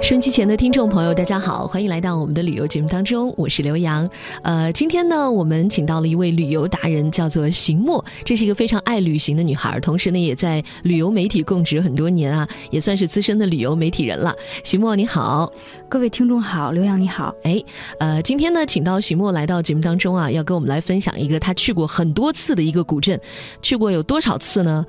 收音机前的听众朋友，大家好，欢迎来到我们的旅游节目当中，我是刘洋。呃，今天呢，我们请到了一位旅游达人，叫做邢墨，这是一个非常爱旅行的女孩，同时呢，也在旅游媒体供职很多年啊，也算是资深的旅游媒体人了。邢墨你好，各位听众好，刘洋你好。哎，呃，今天呢，请到邢墨来到节目当中啊，要跟我们来分享一个他去过很多次的一个古镇，去过有多少次呢？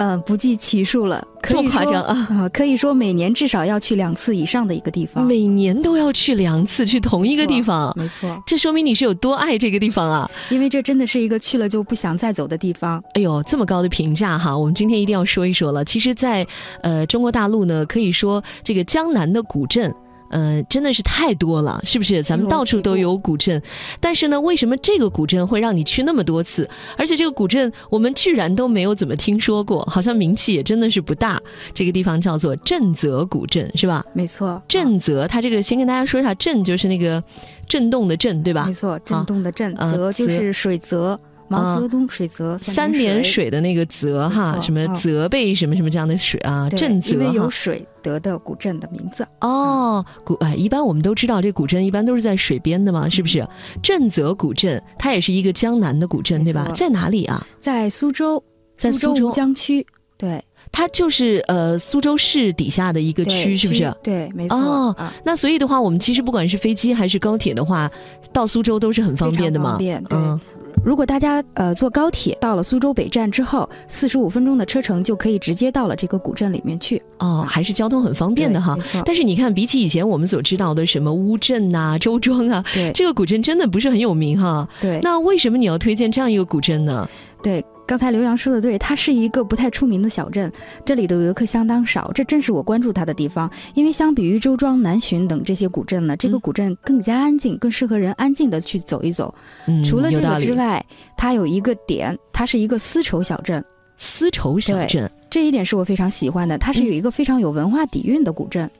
呃，不计其数了，这么夸张啊？可以说每年至少要去两次以上的一个地方，每年都要去两次，去同一个地方，没错。这说明你是有多爱这个地方啊！因为这真的是一个去了就不想再走的地方。哎呦，这么高的评价哈，我们今天一定要说一说了。其实，在呃中国大陆呢，可以说这个江南的古镇。呃，真的是太多了，是不是？咱们到处都有古镇，但是呢，为什么这个古镇会让你去那么多次？而且这个古镇我们居然都没有怎么听说过，好像名气也真的是不大。这个地方叫做震泽古镇，是吧？没错，震泽，它这个先跟大家说一下，震就是那个震动的震，对吧？没错，震动的震，泽就是水泽。毛泽东水泽三点水的那个泽哈，什么泽被什么什么这样的水啊，镇泽因为有水得的古镇的名字哦。古哎，一般我们都知道这古镇一般都是在水边的嘛，是不是？镇泽古镇它也是一个江南的古镇，对吧？在哪里啊？在苏州，在苏州江区。对，它就是呃苏州市底下的一个区，是不是？对，没错。哦，那所以的话，我们其实不管是飞机还是高铁的话，到苏州都是很方便的嘛。方便，对。如果大家呃坐高铁到了苏州北站之后，四十五分钟的车程就可以直接到了这个古镇里面去哦，还是交通很方便的哈。但是你看，比起以前我们所知道的什么乌镇呐、周庄啊，对，这个古镇真的不是很有名哈。对，那为什么你要推荐这样一个古镇呢？对。刚才刘洋说的对，它是一个不太出名的小镇，这里的游客相当少，这正是我关注它的地方。因为相比于周庄、南浔等这些古镇呢，这个古镇更加安静，更适合人安静的去走一走。除了这个之外，它有一个点，它是一个丝绸小镇。丝绸小镇，这一点是我非常喜欢的，它是有一个非常有文化底蕴的古镇。嗯，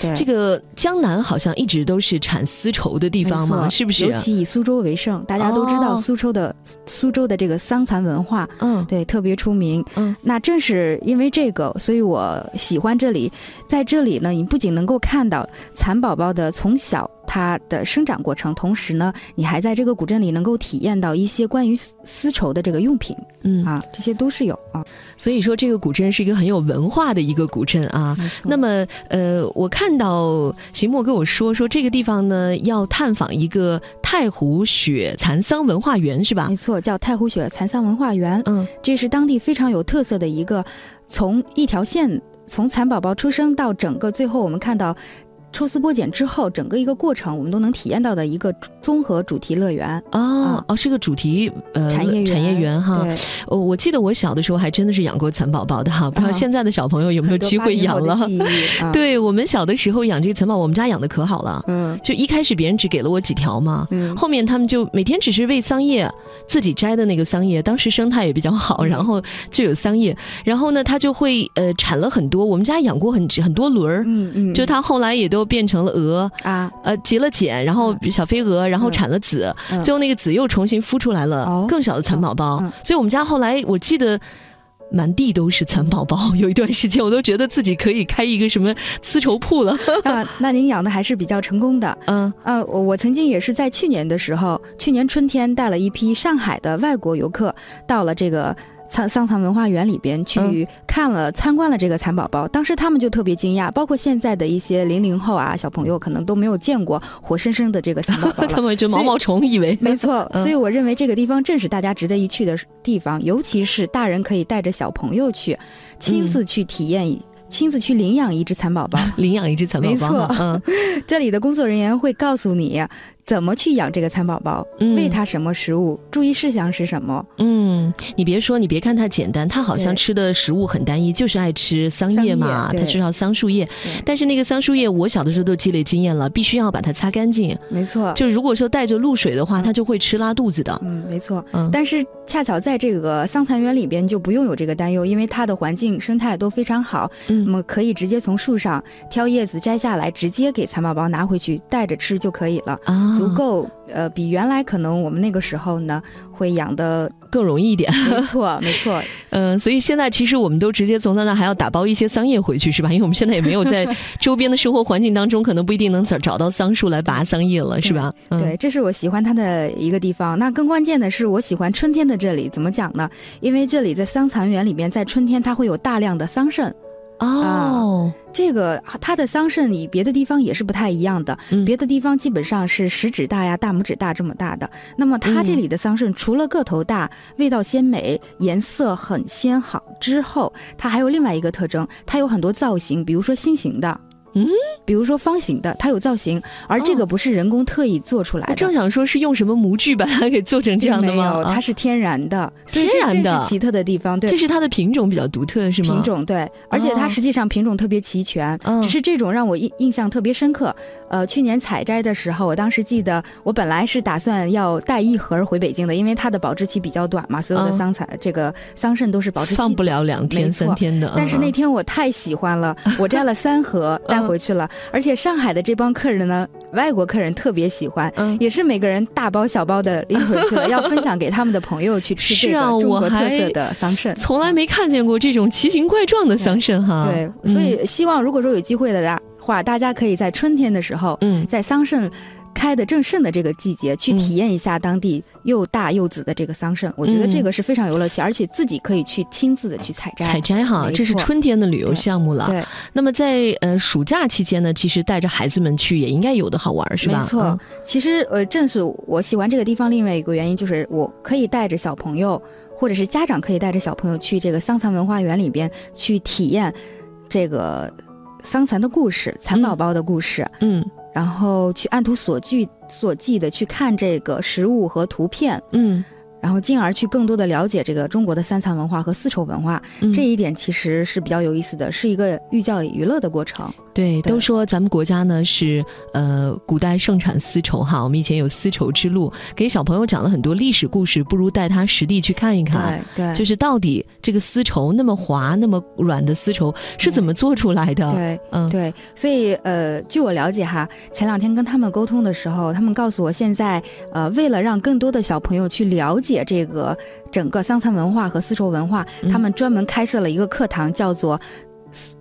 对，这个江南好像一直都是产丝绸的地方嘛，是不是？尤其以苏州为盛，大家都知道苏州的苏州的这个桑蚕文化，嗯，对，特别出名。嗯，那正是因为这个，所以我喜欢这里。在这里呢，你不仅能够看到蚕宝宝的从小。它的生长过程，同时呢，你还在这个古镇里能够体验到一些关于丝丝绸的这个用品，嗯啊，这些都是有啊。所以说，这个古镇是一个很有文化的一个古镇啊。那么，呃，我看到邢墨跟我说，说这个地方呢要探访一个太湖雪蚕桑文化园，是吧？没错，叫太湖雪蚕桑文化园。嗯，这是当地非常有特色的一个，从一条线，从蚕宝宝出生到整个最后，我们看到。抽丝剥茧之后，整个一个过程我们都能体验到的一个综合主题乐园哦哦，是个主题呃产业产业园哈。哦，我记得我小的时候还真的是养过蚕宝宝的哈，不知道现在的小朋友有没有机会养了。对我们小的时候养这个蚕宝，我们家养的可好了。嗯，就一开始别人只给了我几条嘛，嗯，后面他们就每天只是喂桑叶，自己摘的那个桑叶，当时生态也比较好，然后就有桑叶，然后呢，它就会呃产了很多。我们家养过很很多轮儿，嗯嗯，就它后来也都。都变成了鹅啊，呃，结了茧，然后小飞蛾，然后产了子，最后那个子又重新孵出来了更小的蚕宝宝。所以，我们家后来我记得满地都是蚕宝宝，有一段时间我都觉得自己可以开一个什么丝绸铺了。啊，那您养的还是比较成功的。嗯，呃，我我曾经也是在去年的时候，去年春天带了一批上海的外国游客到了这个。蚕桑蚕文化园里边去看了参观了这个蚕宝宝，当时他们就特别惊讶，包括现在的一些零零后啊小朋友可能都没有见过活生生的这个蚕宝宝，他们就毛毛虫以为没错，所以我认为这个地方正是大家值得一去的地方，尤其是大人可以带着小朋友去，亲自去体验，亲自去领养一只蚕宝宝，领养一只蚕宝宝，没错，嗯，这里的工作人员会告诉你。怎么去养这个蚕宝宝？喂它什么食物？注意事项是什么？嗯，你别说，你别看它简单，它好像吃的食物很单一，就是爱吃桑叶嘛，它知道桑树叶。但是那个桑树叶，我小的时候都积累经验了，必须要把它擦干净。没错，就如果说带着露水的话，它就会吃拉肚子的。嗯，没错。嗯，但是恰巧在这个桑蚕园里边就不用有这个担忧，因为它的环境生态都非常好，嗯那么可以直接从树上挑叶子摘下来，直接给蚕宝宝拿回去带着吃就可以了。啊。足够，呃，比原来可能我们那个时候呢会养的更容易一点。没错，没错。嗯，所以现在其实我们都直接从他那还要打包一些桑叶回去，是吧？因为我们现在也没有在周边的生活环境当中，可能不一定能找找到桑树来拔桑叶了，是吧？对，这是我喜欢它的一个地方。那更关键的是，我喜欢春天的这里，怎么讲呢？因为这里在桑蚕园里面，在春天它会有大量的桑葚。哦，这个它的桑葚与别的地方也是不太一样的，别的地方基本上是食指大呀、大拇指大这么大的，那么它这里的桑葚除了个头大、味道鲜美、颜色很鲜好之后，它还有另外一个特征，它有很多造型，比如说心形的。嗯，比如说方形的，它有造型，而这个不是人工特意做出来的。正想说是用什么模具把它给做成这样的吗？它是天然的，天然的，这是奇特的地方。对，这是它的品种比较独特，是吗？品种对，而且它实际上品种特别齐全，只是这种让我印印象特别深刻。呃，去年采摘的时候，我当时记得，我本来是打算要带一盒回北京的，因为它的保质期比较短嘛，所有的桑采这个桑葚都是保质期放不了两天三天的。但是那天我太喜欢了，我摘了三盒 带回去了，而且上海的这帮客人呢，外国客人特别喜欢，也是每个人大包小包的拎回去了，要分享给他们的朋友去吃这个中国特色的桑葚。从来没看见过这种奇形怪状的桑葚哈。对，所以希望如果说有机会的大。话，大家可以在春天的时候，嗯，在桑葚开的正盛的这个季节，去体验一下当地又大又紫的这个桑葚。我觉得这个是非常有乐趣，而且自己可以去亲自的去采摘。采摘哈，这是春天的旅游项目了。对。那么在呃暑假期间呢，其实带着孩子们去也应该有的好玩，是吧？没错。其实呃，正是我喜欢这个地方另外一个原因，就是我可以带着小朋友，或者是家长可以带着小朋友去这个桑蚕文化园里边去体验这个。桑蚕的故事，蚕宝宝的故事，嗯，然后去按图索骥、所记的去看这个实物和图片，嗯。然后进而去更多的了解这个中国的三藏文化和丝绸文化，这一点其实是比较有意思的，是一个寓教于乐的过程。对，都说咱们国家呢是呃古代盛产丝绸哈，我们以前有丝绸之路，给小朋友讲了很多历史故事，不如带他实地去看一看，对，就是到底这个丝绸那么滑、那么软的丝绸是怎么做出来的？对，嗯，对，所以呃，据我了解哈，前两天跟他们沟通的时候，他们告诉我，现在呃，为了让更多的小朋友去了解。解这个整个桑蚕文化和丝绸文化，他们专门开设了一个课堂，叫做“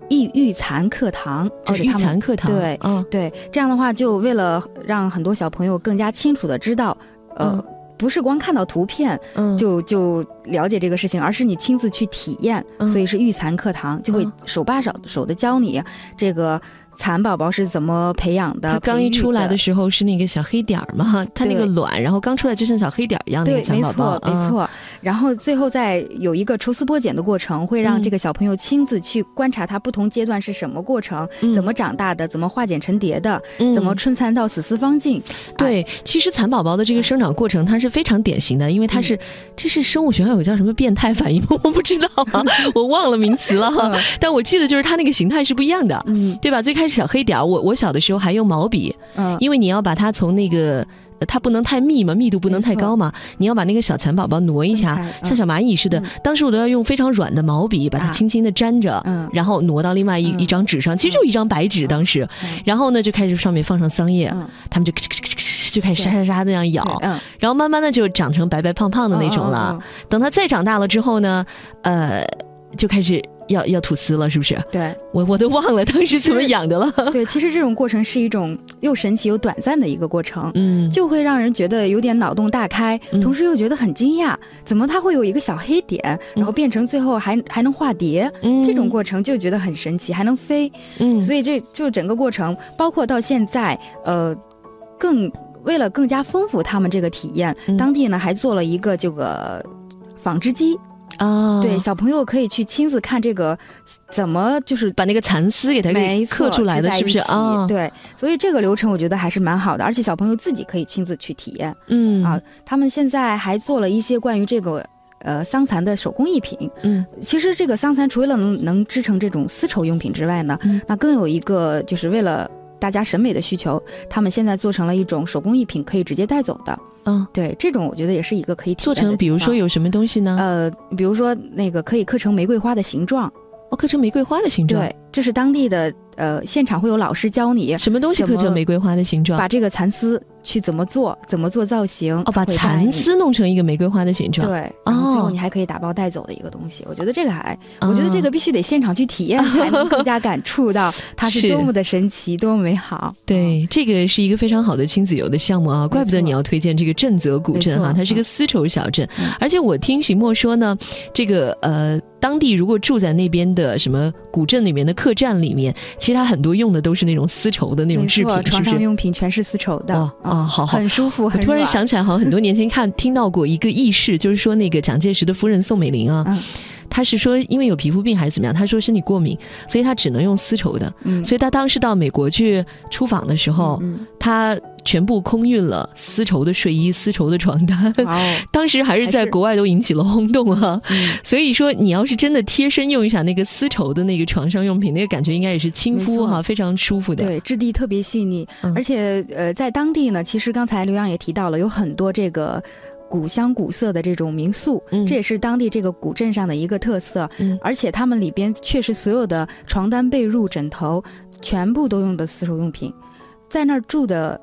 育育蚕课堂”。哦，育蚕课堂。对，嗯，对，这样的话，就为了让很多小朋友更加清楚的知道，呃，不是光看到图片，嗯，就就了解这个事情，而是你亲自去体验，所以是育蚕课堂，就会手把手手的教你这个。蚕宝宝是怎么培养的？它刚一出来的时候是那个小黑点儿嘛，它那个卵，然后刚出来就像小黑点儿一样的蚕宝宝。对，没错，没错。然后最后再有一个抽丝剥茧的过程，会让这个小朋友亲自去观察它不同阶段是什么过程，怎么长大的，怎么化茧成蝶的，怎么春蚕到死丝方尽。对，其实蚕宝宝的这个生长过程它是非常典型的，因为它是这是生物学上有叫什么变态反应，我不知道，我忘了名词了。哈。但我记得就是它那个形态是不一样的，嗯，对吧？最开始。小黑点儿，我我小的时候还用毛笔，嗯，因为你要把它从那个，它不能太密嘛，密度不能太高嘛，你要把那个小蚕宝宝挪一下，像小蚂蚁似的。当时我都要用非常软的毛笔把它轻轻的粘着，嗯，然后挪到另外一一张纸上，其实就一张白纸。当时，然后呢就开始上面放上桑叶，他们就就开始沙沙沙那样咬，嗯，然后慢慢的就长成白白胖胖的那种了。等它再长大了之后呢，呃，就开始。要要吐丝了，是不是？对，我我都忘了当时怎么养的了。对，其实这种过程是一种又神奇又短暂的一个过程，嗯，就会让人觉得有点脑洞大开，同时又觉得很惊讶，怎么它会有一个小黑点，然后变成最后还还能化蝶，这种过程就觉得很神奇，还能飞，嗯，所以这就整个过程，包括到现在，呃，更为了更加丰富他们这个体验，当地呢还做了一个这个纺织机。啊，对，小朋友可以去亲自看这个，怎么就是把那个蚕丝给它给刻出来的，是不是啊？对，所以这个流程我觉得还是蛮好的，而且小朋友自己可以亲自去体验。嗯啊，他们现在还做了一些关于这个呃桑蚕的手工艺品。嗯，其实这个桑蚕除了能能织成这种丝绸用品之外呢，那更有一个就是为了大家审美的需求，他们现在做成了一种手工艺品，可以直接带走的。嗯，对，这种我觉得也是一个可以做成，比如说有什么东西呢？呃，比如说那个可以刻成玫瑰花的形状，哦，刻成玫瑰花的形状。对，这是当地的，呃，现场会有老师教你什么东西刻成玫瑰花的形状。把这个蚕丝去怎么做，怎么做造型哦，把蚕丝弄成一个玫瑰花的形状，对，然后最后你还可以打包带走的一个东西。我觉得这个还，我觉得这个必须得现场去体验才能更加感触到它是 多么的神奇，多么美好。对，这个是一个非常好的亲子游的项目啊，怪不得你要推荐这个震泽古镇哈，它是一个丝绸小镇，而且我听邢墨说呢，这个呃，当地如果住在那边的什么古镇里面的客栈里面，其实它很多用的都是那种丝绸的那种制品，床上用品全是丝绸的。啊，好好，很舒服。我突然想起来，好像很多年前看听到过一个轶事，就是说那个蒋介石的夫人宋美龄啊，她是说因为有皮肤病还是怎么样，她说身体过敏，所以她只能用丝绸的。嗯，所以她当时到美国去出访的时候，她。全部空运了丝绸的睡衣、丝绸的床单，当时还是在国外都引起了轰动哈。所以说，你要是真的贴身用一下那个丝绸的那个床上用品，那个感觉应该也是亲肤哈，非常舒服的。对，质地特别细腻，而且呃，在当地呢，其实刚才刘洋也提到了，有很多这个古香古色的这种民宿，这也是当地这个古镇上的一个特色。而且他们里边确实所有的床单、被褥、枕头全部都用的丝绸用品，在那儿住的。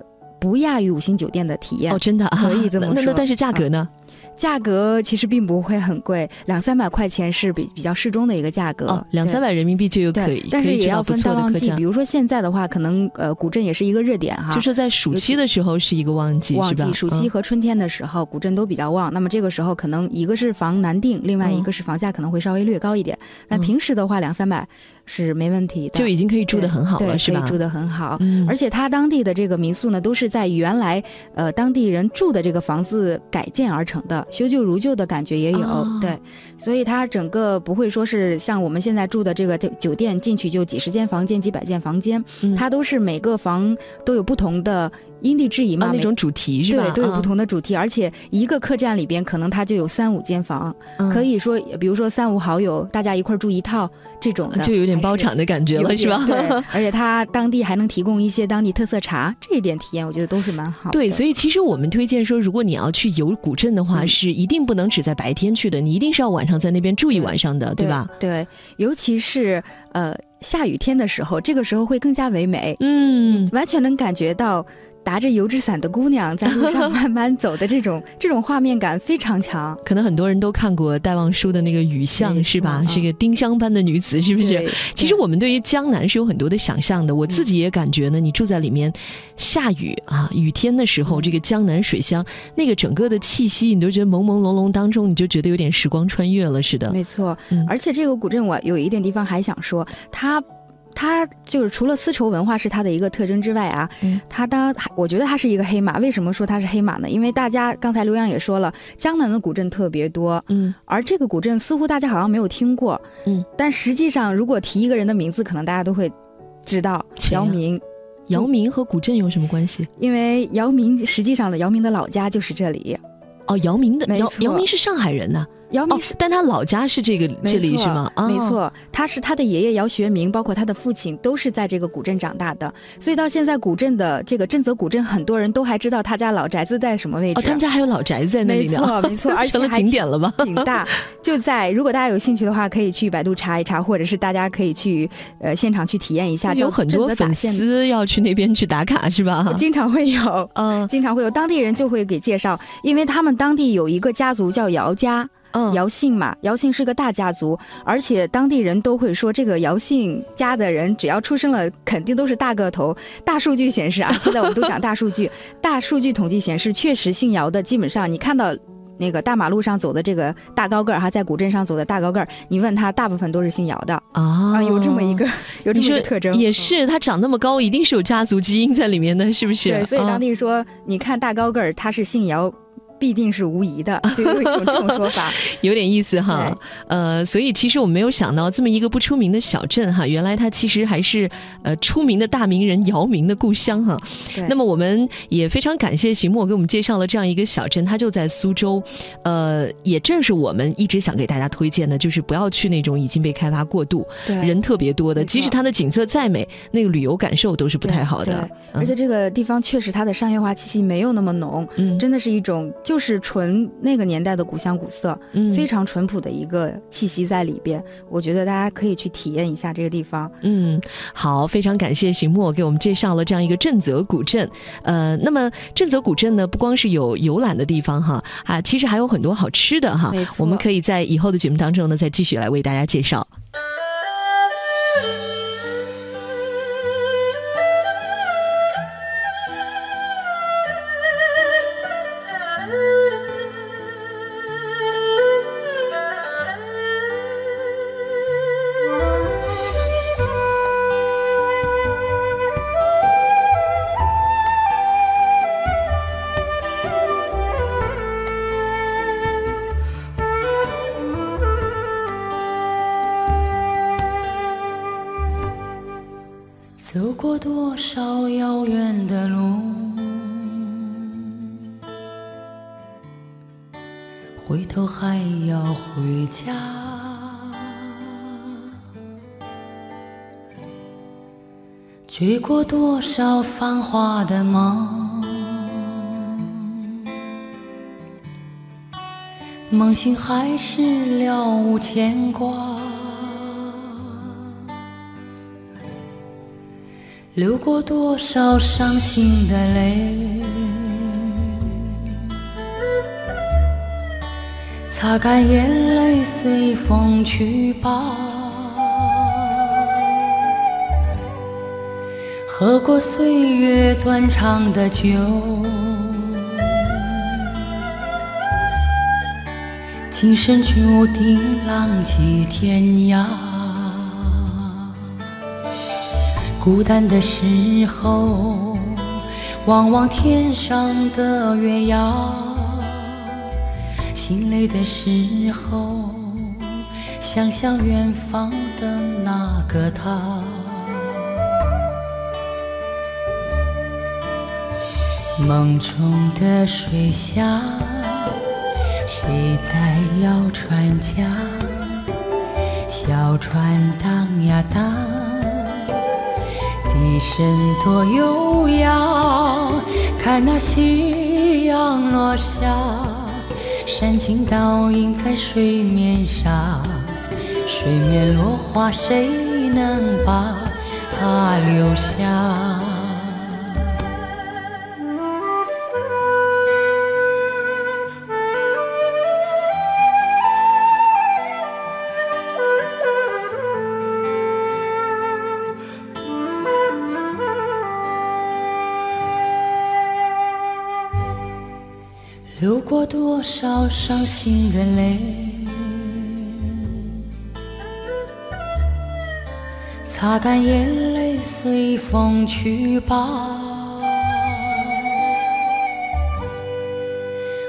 不亚于五星酒店的体验哦，真的啊可以这么说。那但是价格呢？价格其实并不会很贵，两三百块钱是比比较适中的一个价格。哦，两三百人民币就有可以，但是也要分淡旺季。比如说现在的话，可能呃古镇也是一个热点哈。就是在暑期的时候是一个旺季，旺季暑期和春天的时候，古镇都比较旺。那么这个时候可能一个是房难订，另外一个是房价可能会稍微略高一点。那平时的话，两三百是没问题的，就已经可以住得很好了，是吧？住得很好，而且它当地的这个民宿呢，都是在原来呃当地人住的这个房子改建而成的，修旧如旧的。感觉也有对，所以它整个不会说是像我们现在住的这个酒店进去就几十间房间、几百间房间，它都是每个房都有不同的。因地制宜嘛，那种主题是吧？对，都有不同的主题，而且一个客栈里边可能它就有三五间房，可以说，比如说三五好友大家一块住一套这种的，就有点包场的感觉了，是吧？对，而且它当地还能提供一些当地特色茶，这一点体验我觉得都是蛮好。对，所以其实我们推荐说，如果你要去游古镇的话，是一定不能只在白天去的，你一定是要晚上在那边住一晚上的，对吧？对，尤其是呃下雨天的时候，这个时候会更加唯美，嗯，完全能感觉到。打着油纸伞的姑娘在路上慢慢走的这种这种画面感非常强，可能很多人都看过戴望舒的那个雨巷是吧？是一个丁香般的女子，是不是？其实我们对于江南是有很多的想象的，我自己也感觉呢。你住在里面，下雨啊，雨天的时候，这个江南水乡那个整个的气息，你都觉得朦朦胧胧当中，你就觉得有点时光穿越了似的。没错，而且这个古镇我有一点地方还想说，它。它就是除了丝绸文化是它的一个特征之外啊，它当我觉得它是一个黑马。为什么说它是黑马呢？因为大家刚才刘洋也说了，江南的古镇特别多，嗯，而这个古镇似乎大家好像没有听过，嗯，但实际上如果提一个人的名字，可能大家都会知道姚明。姚明和古镇有什么关系？因为姚明实际上的，姚明的老家就是这里。哦，姚明的姚姚明是上海人呢。姚明是，但他老家是这个这里是吗？没错，他是他的爷爷姚学明，包括他的父亲都是在这个古镇长大的，所以到现在古镇的这个镇泽古镇，很多人都还知道他家老宅子在什么位置。哦，他们家还有老宅子在那里呢。没错，没错，而且成了景点了吗？挺大，就在如果大家有兴趣的话，可以去百度查一查，或者是大家可以去呃现场去体验一下。有很多粉丝要去那边去打卡是吧？经常会有，嗯，经常会有当地人就会给介绍，因为他们当地有一个家族叫姚家。姚姓嘛，姚姓是个大家族，而且当地人都会说，这个姚姓家的人只要出生了，肯定都是大个头。大数据显示啊，现在我们都讲大数据，大数据统计显示，确实姓姚的，基本上你看到那个大马路上走的这个大高个儿哈，在古镇上走的大高个儿，你问他，大部分都是姓姚的啊，有这么一个有这么一个特征，也是他长那么高，一定是有家族基因在里面的，是不是？对，所以当地说，你看大高个儿，他是姓姚。必定是无疑的，就有这种说法，有点意思哈。呃，所以其实我们没有想到这么一个不出名的小镇哈，原来它其实还是呃出名的大名人姚明的故乡哈。那么我们也非常感谢邢墨给我们介绍了这样一个小镇，它就在苏州。呃，也正是我们一直想给大家推荐的，就是不要去那种已经被开发过度、人特别多的，即使它的景色再美，那个旅游感受都是不太好的。而且这个地方确实它的商业化气息没有那么浓，嗯，真的是一种。就是纯那个年代的古香古色，嗯，非常淳朴的一个气息在里边。我觉得大家可以去体验一下这个地方。嗯，好，非常感谢邢墨给我们介绍了这样一个震泽古镇。呃，那么震泽古镇呢，不光是有游览的地方哈，啊，其实还有很多好吃的哈。没错，我们可以在以后的节目当中呢，再继续来为大家介绍。多少遥远的路，回头还要回家。追过多少繁华的梦，梦醒还是了无牵挂。流过多少伤心的泪，擦干眼泪随风去吧。喝过岁月断肠的酒，今生注定浪迹天涯。孤单的时候，望望天上的月牙；心累的时候，想想远方的那个他。梦中的水下，谁在摇船桨？小船荡呀荡。一生多悠扬，看那夕阳落下，山青倒映在水面上。水面落花，谁能把它留下？少伤心的泪，擦干眼泪随风去吧。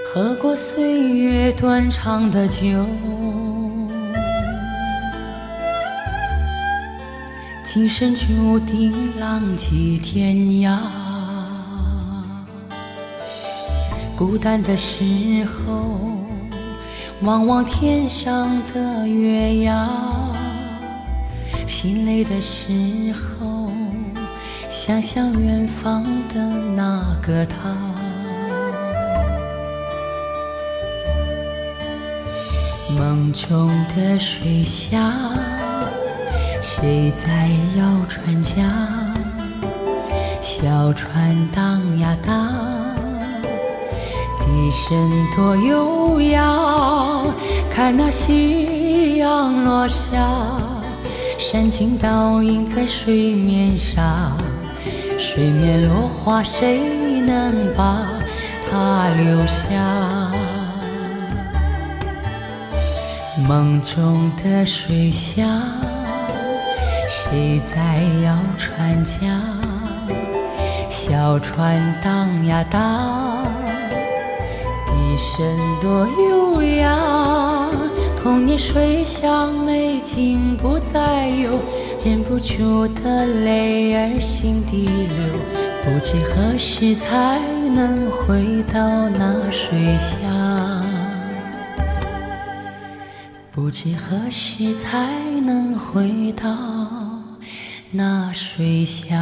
喝过岁月断肠的酒，今生注定浪迹天涯。孤单的时候，望望天上的月牙；心累的时候，想想远方的那个他。梦中的水下，谁在摇船桨？小船荡呀荡。一生多悠扬，看那夕阳落下，山青倒映在水面上。水面落花，谁能把它留下？梦中的水乡，谁在摇船桨？小船荡呀荡。一生多悠扬，童年水乡美景不再有，忍不住的泪儿心底流，不知何时才能回到那水乡，不知何时才能回到那水乡。